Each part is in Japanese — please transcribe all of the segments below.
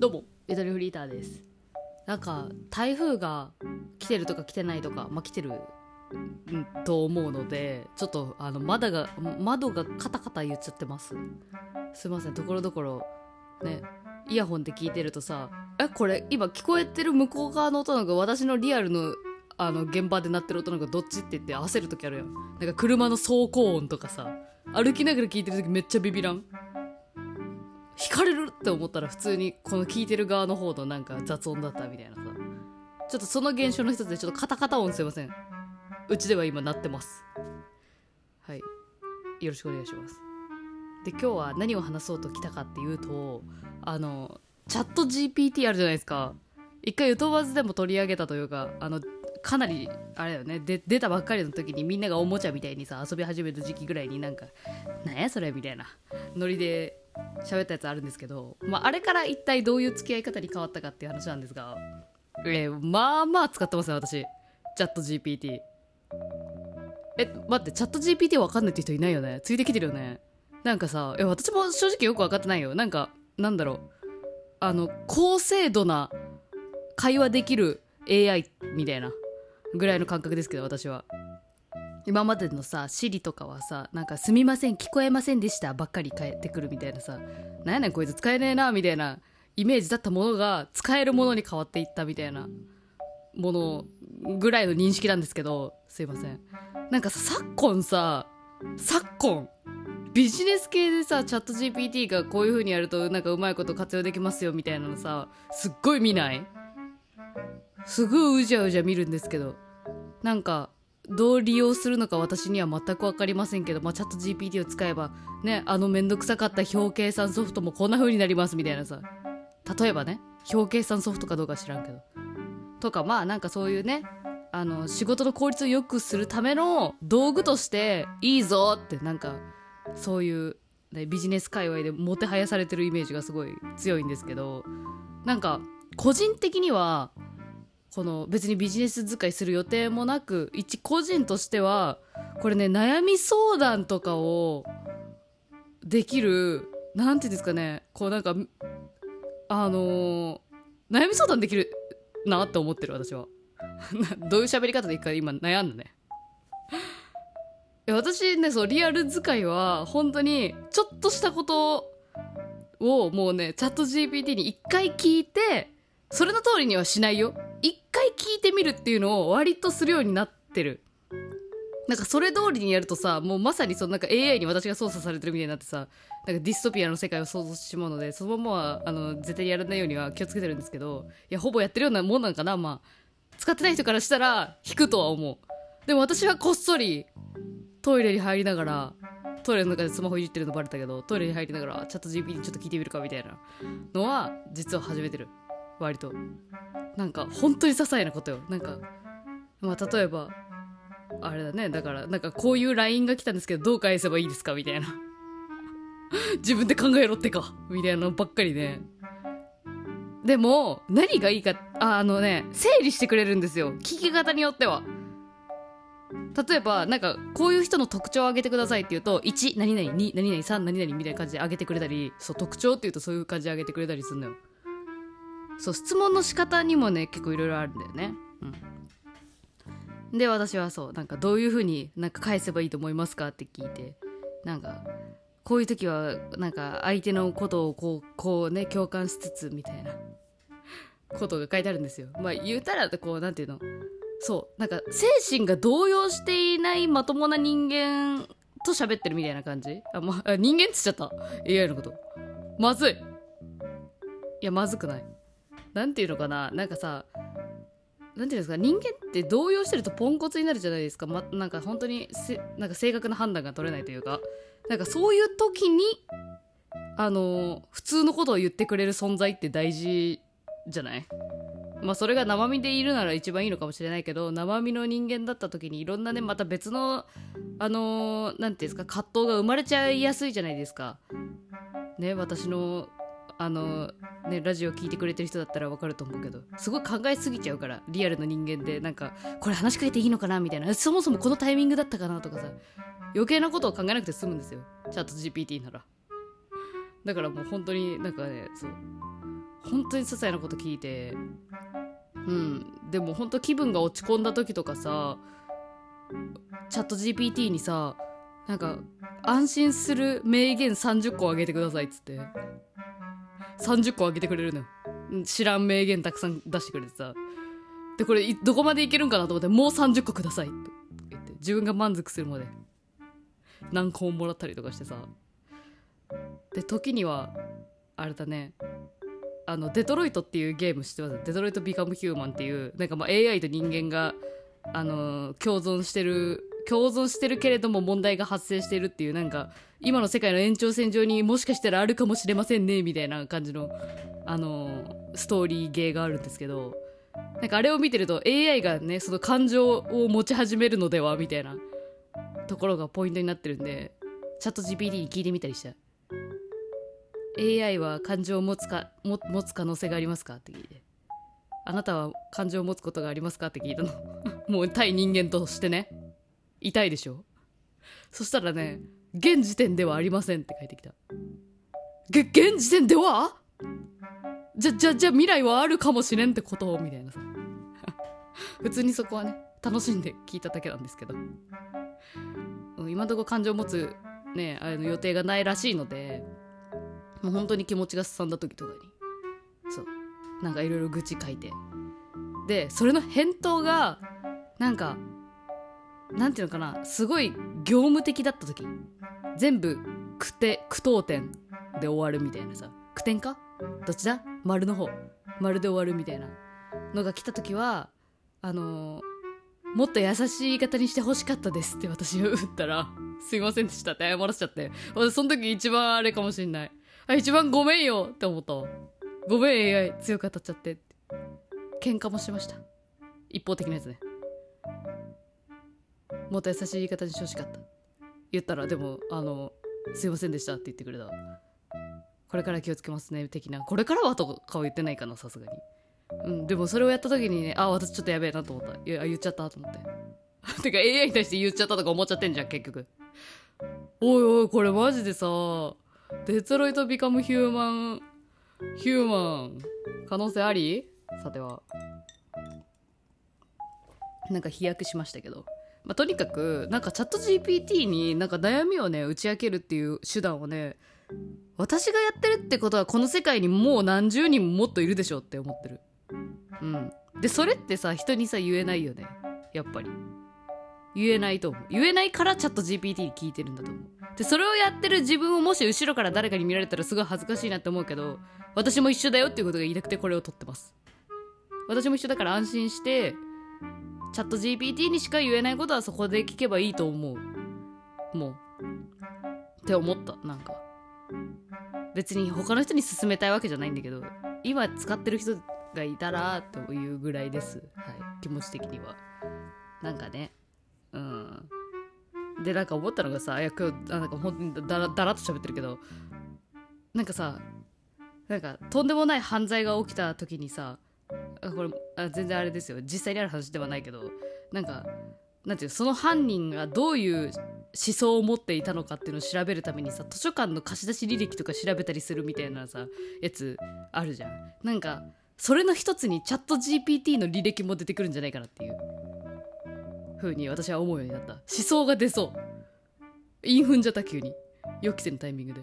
どうもゆとりフリーターです。なんか台風が来てるとか来てないとかまあ来てると思うのでちょっとあの窓が窓がカタカタ言っちゃってます。すいませんところどころねイヤホンで聞いてるとさえこれ今聞こえてる向こう側の音なのか私のリアルのあの現場で鳴ってる音なのかどっちって言って焦る時あるやん。なんか車の走行音とかさ歩きながら聞いてる時めっちゃビビらん。引かれるって思ったら普通にこの聞いてる側の方のなんか雑音だったみたいなさ。ちょっとその現象の一つでちょっとカタカタ音すいません。うちでは今鳴ってますはい。よろしくお願いします。で今日は何を話そうと来たかっていうとあのチャット GPT あるじゃないですか。一回ゆとばずでも取り上げたというかあのかなりあれだよね。で出たばっかりの時にみんながおもちゃみたいにさ遊び始めた時期ぐらいになんか「なんやそれ」みたいなノリで喋ったやつあるんですけど、まあ、あれから一体どういう付き合い方に変わったかっていう話なんですが、えー、まあまあ使ってますね私。チャット GPT え待ってチャット GPT わかんないって人いないよね？ついてきてるよね？なんかさえ私も正直よく分かってないよ。なんかなんだろう。あの高精度な会話できる AI みたいなぐらいの感覚ですけど私は。今までのさ Siri とかはさなんか「すみません聞こえませんでした」ばっかり返ってくるみたいなさ「なんやねんこいつ使えねえな」みたいなイメージだったものが使えるものに変わっていったみたいなものぐらいの認識なんですけどすいません。なんかさ昨今さ昨今ビジネス系でさチャット GPT がこういう風にやるとなんかうまいこと活用できますよみたいなのさすっごい見ない？すぐうじゃうじゃ見るんですけどなんかどう利用するのか私には全く分かりませんけど、まあ、チャット GPT を使えばねあのめんどくさかった表計算ソフトもこんな風になりますみたいなさ。例えばね表計算ソフトかどうか知らんけど。とかまあなんかそういうねあの仕事の効率を良くするための道具としていいぞってなんかそういう、ね、ビジネス界隈でもてはやされてるイメージがすごい強いんですけどなんか個人的にはこの別にビジネス使いする予定もなく一個人としてはこれね悩み相談とかをできるなんていうんですかねこうなんかあのー、悩み相談できるなって思ってる私は。どういう喋り方でいいか今悩んだね。私ねそうリアル使いは本当にちょっとしたことをもうねチャット GPT に一回聞いてそれの通りにはしないよ。一回聞いてみるっていうのを割とするようになってる。なんかそれ通りにやるとさもうまさにそのなんか AI に私が操作されてるみたいになってさなんかディストピアの世界を想像してしまうのでそのままはあの絶対にやらないようには気をつけてるんですけどいやほぼやってるようなもんなんかな。まあ使ってない人からしたら引くとは思う。でも私はこっそりトイレに入りながらトイレの中でスマホいじってるのバレたけどトイレに入りながらチャット GP にちょっと聞いてみるかみたいなのは実は始めてる。割と。なんか本当に些細なことよ。なんかまあ例えばあれだね。だからなんかこういう LINE が来たんですけどどう返せばいいですか？みたいな。自分で考えろってか。みたいなのばっかりで、でも何がいいかああのね整理してくれるんですよ。聞き方によっては。例えばなんかこういう人の特徴を挙げてくださいって言うと1何々2何々3何々みたいな感じで挙げてくれたりそう特徴って言うとそういう感じで挙げてくれたりするのよ。そう質問の仕方にもね結構いろいろあるんだよね。うん。で私はそうなんかどういうふうになんか返せばいいと思いますかって聞いてなんかこういう時はなんか相手のことをこうこうね共感しつつみたいなことが書いてあるんですよ。まあ言うたらこうなんていうの？そうなんか精神が動揺していないまともな人間と喋ってるみたいな感じ？あ、まあ、人間っつっちゃった。AI のこと。まずい。いやまずくない。なんていうのかななんかさなんていうんですか人間って動揺してるとポンコツになるじゃないですか、ま、なんか本当になんか正確な判断が取れないというか。なんかそういう時にあの普通のことを言ってくれる存在って大事じゃない？まあそれが生身でいるなら一番いいのかもしれないけど生身の人間だった時にいろんなねまた別のあの何て言うんですか葛藤が生まれちゃいやすいじゃないですか。ね私のあのねラジオ聞いてくれてる人だったらわかると思うけどすごい考えすぎちゃうからリアルな人間でなんかこれ話しかけていいのかな？みたいな。そもそもこのタイミングだったかな？とかさ余計なことを考えなくて済むんですよ。チャット GPT なら。だからもう本当になんかねそう。本当に些細なこと聞いてうん。でも本当気分が落ち込んだ時とかさチャット GPT にさなんか安心する名言30個あげてくださいっつって30個あげてくれるのよ。知らん名言たくさん出してくれてさ。でこれどこまでいけるんかなと思ってもう30個ください。って言って自分が満足するまで何個ももらったりとかしてさ。で時にはあれだね。あのデトロイトっていうゲーム知ってます？デトロイト・ビカム・ヒューマンっていうなんかまあ AI と人間があの共存してる共存してるけれども問題が発生してるっていうなんか今の世界の延長線上にもしかしたらあるかもしれませんねみたいな感じのあのストーリーゲーがあるんですけどなんかあれを見てると AI がねその感情を持ち始めるのではみたいなところがポイントになってるんでチャット GPT に聞いてみたりした。AI は感情を持つか持つ可能性がありますかって聞いて。あなたは感情を持つことがありますかって聞いたの。もう対人間としてね。痛いでしょ？そしたらね現時点ではありませんって書いてきた。げ現時点では？じゃじゃじゃ未来はあるかもしれんってこと？みたいなさ。普通にそこはね楽しんで聞いただけなんですけど。今のところ感情を持つねあの予定がないらしいのでもう本当に気持ちがすさんだ時とかにそうなんかいろいろ愚痴書いて。でそれの返答がなんかなんていうのかなすごい業務的だった時。全部句点句読点で終わるみたいなさ。句点か？どっちだ？丸の方。丸で終わるみたいなのが来た時はあのー、もっと優しい言い方にしてほしかったですって私が打ったらすいませんでしたって謝らせちゃって。私その時一番あれかもしんない。あ一番ごめんよって思ったごめん AI 強く当たっちゃって。喧嘩もしました。一方的なやつねもっと優しい言い方にしてほしかった。言ったらでもあのすいませんでしたって言ってくれた。これから気をつけますね的な。これからはとかは言ってないかなさすがに。うんでもそれをやった時にねあ私ちょっとやべえなと思った。いや言っちゃったと思って。てか AI に対して言っちゃったとか思っちゃってんじゃん結局。おいおいこれマジでさデトロイト・ビカム・ヒューマンヒューマン可能性あり？さては。なんか飛躍しましたけど。まあ、とにかくなんかチャット GPT になんか悩みをね打ち明けるっていう手段をね私がやってるってことはこの世界にもう何十人ももっといるでしょって思ってる。うん。でそれってさ人にさ言えないよね。やっぱり。言えないと思う。言えないからチャット GPT に聞いてるんだと思う。でそれをやってる自分をもし後ろから誰かに見られたらすごい恥ずかしいなって思うけど私も一緒だよっていうことが言いたくてこれを撮ってます。私も一緒だから安心してチャット GPT にしか言えないことはそこで聞けばいいと思う。もう。って思ったなんか。別に他の人に勧めたいわけじゃないんだけど今使ってる人がいたらというぐらいです。はい。気持ち的には。なんかね。うん。でなんか思ったのがさいや今日なんか本当にだらだらっと喋ってるけどなんかさなんかとんでもない犯罪が起きた時にさこれあ全然あれですよ。実際にある話ではないけどなんかなんていうその犯人がどういう思想を持っていたのかっていうのを調べるためにさ図書館の貸し出し履歴とか調べたりするみたいなさやつあるじゃん。なんかそれの一つにチャット GPT の履歴も出てくるんじゃないかなっていう。風に私は思うようになった。思想が出そう。インフンじゃった急に。予期せぬタイミングで。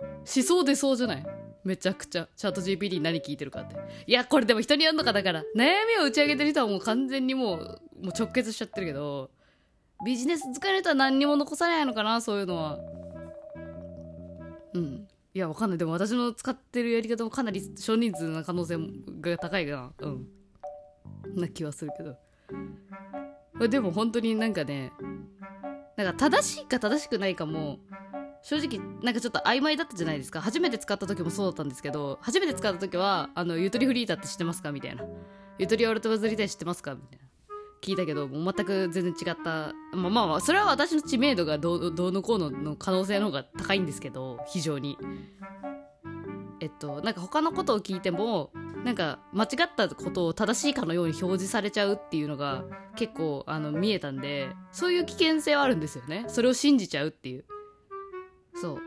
思想出そうじゃない？めちゃくちゃチャット GPT 何聞いてるかって。いやこれでも人によるのかだから。悩みを打ち上げてる人はもう完全にもうもう直結しちゃってるけどビジネス使える人は何にも残さないのかなそういうのは。うん。いやわかんない。でも私の使ってるやり方もかなり少人数な可能性が高いかな。うん。な気はするけど。でも本当になんかねなんか正しいか正しくないかも正直なんかちょっと曖昧だったじゃないですか。初めて使った時もそうだったんですけど初めて使った時はあのゆとりフリーターって知ってますか？みたいな。ゆとりオルトバズりたい知ってますか？みたいな。聞いたけどもう全く全然違った。まあまあそれは私の知名度がどうどうのこうのの可能性の方が高いんですけど非常に。えっとなんか他のことを聞いてもなんか間違ったことを正しいかのように表示されちゃうっていうのが結構あの見えたんでそういう危険性はあるんですよね。それを信じちゃうっていう。そう。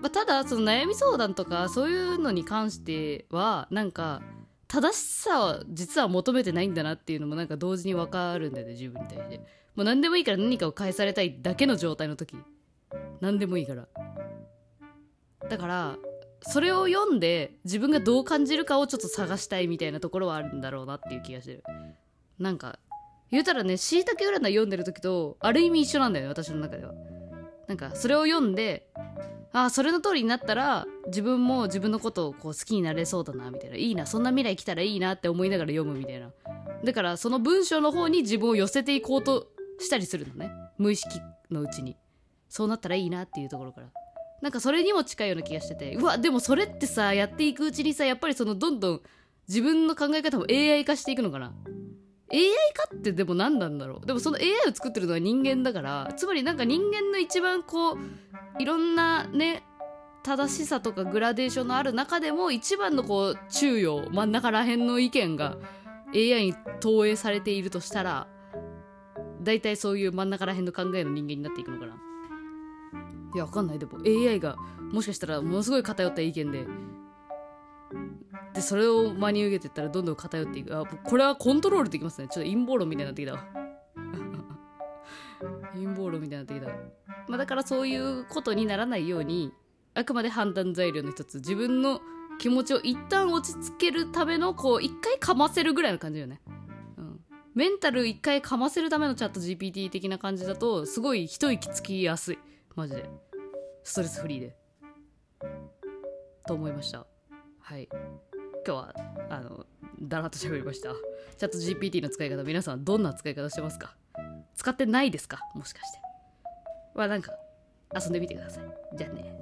まあ、ただその悩み相談とかそういうのに関してはなんか正しさは実は求めてないんだなっていうのもなんか同時に分かるんだよね自分に対して。もう何でもいいから何かを返されたいだけの状態の時。何でもいいから。だからそれを読んで自分がどう感じるかをちょっと探したいみたいなところはあるんだろうなっていう気がしてる。なんか言うたらねしいたけ占い読んでる時とある意味一緒なんだよね私の中では。なんかそれを読んでああそれの通りになったら自分も自分のことをこう好きになれそうだなみたいな。いいなそんな未来来たらいいなって思いながら読むみたいな。だからその文章の方に自分を寄せていこうとしたりするのね。無意識のうちに。そうなったらいいなっていうところから。なんかそれにも近いような気がしてて。うわでもそれってさやっていくうちにさやっぱりそのどんどん自分の考え方も AI 化していくのかな。AI 化ってでも何なんだろう。でもその AI を作ってるのは人間だからつまりなんか人間の一番こういろんなね正しさとかグラデーションのある中でも一番のこう中庸真ん中ら辺の意見が AI に投影されているとしたら大体そういう真ん中ら辺の考えの人間になっていくのかな。いやわかんない。でも AI がもしかしたらものすごい偏った意見ででそれを真に受けてったらどんどん偏っていく。あこれはコントロールできますね。ちょっと陰謀論みたいになってきたわ。陰謀論みたいになってきた、まあ、だからそういうことにならないようにあくまで判断材料の一つ。自分の気持ちを一旦落ち着けるためのこう一回かませるぐらいの感じよね、うん、メンタル一回かませるためのチャット GPT 的な感じだとすごい一息つきやすい。マジで。ストレスフリーで。と思いました。はい。今日はあのだらっと喋りました。チャット GPT の使い方皆さんどんな使い方してますか？使ってないですか？もしかして。まあなんか遊んでみてください。じゃあね。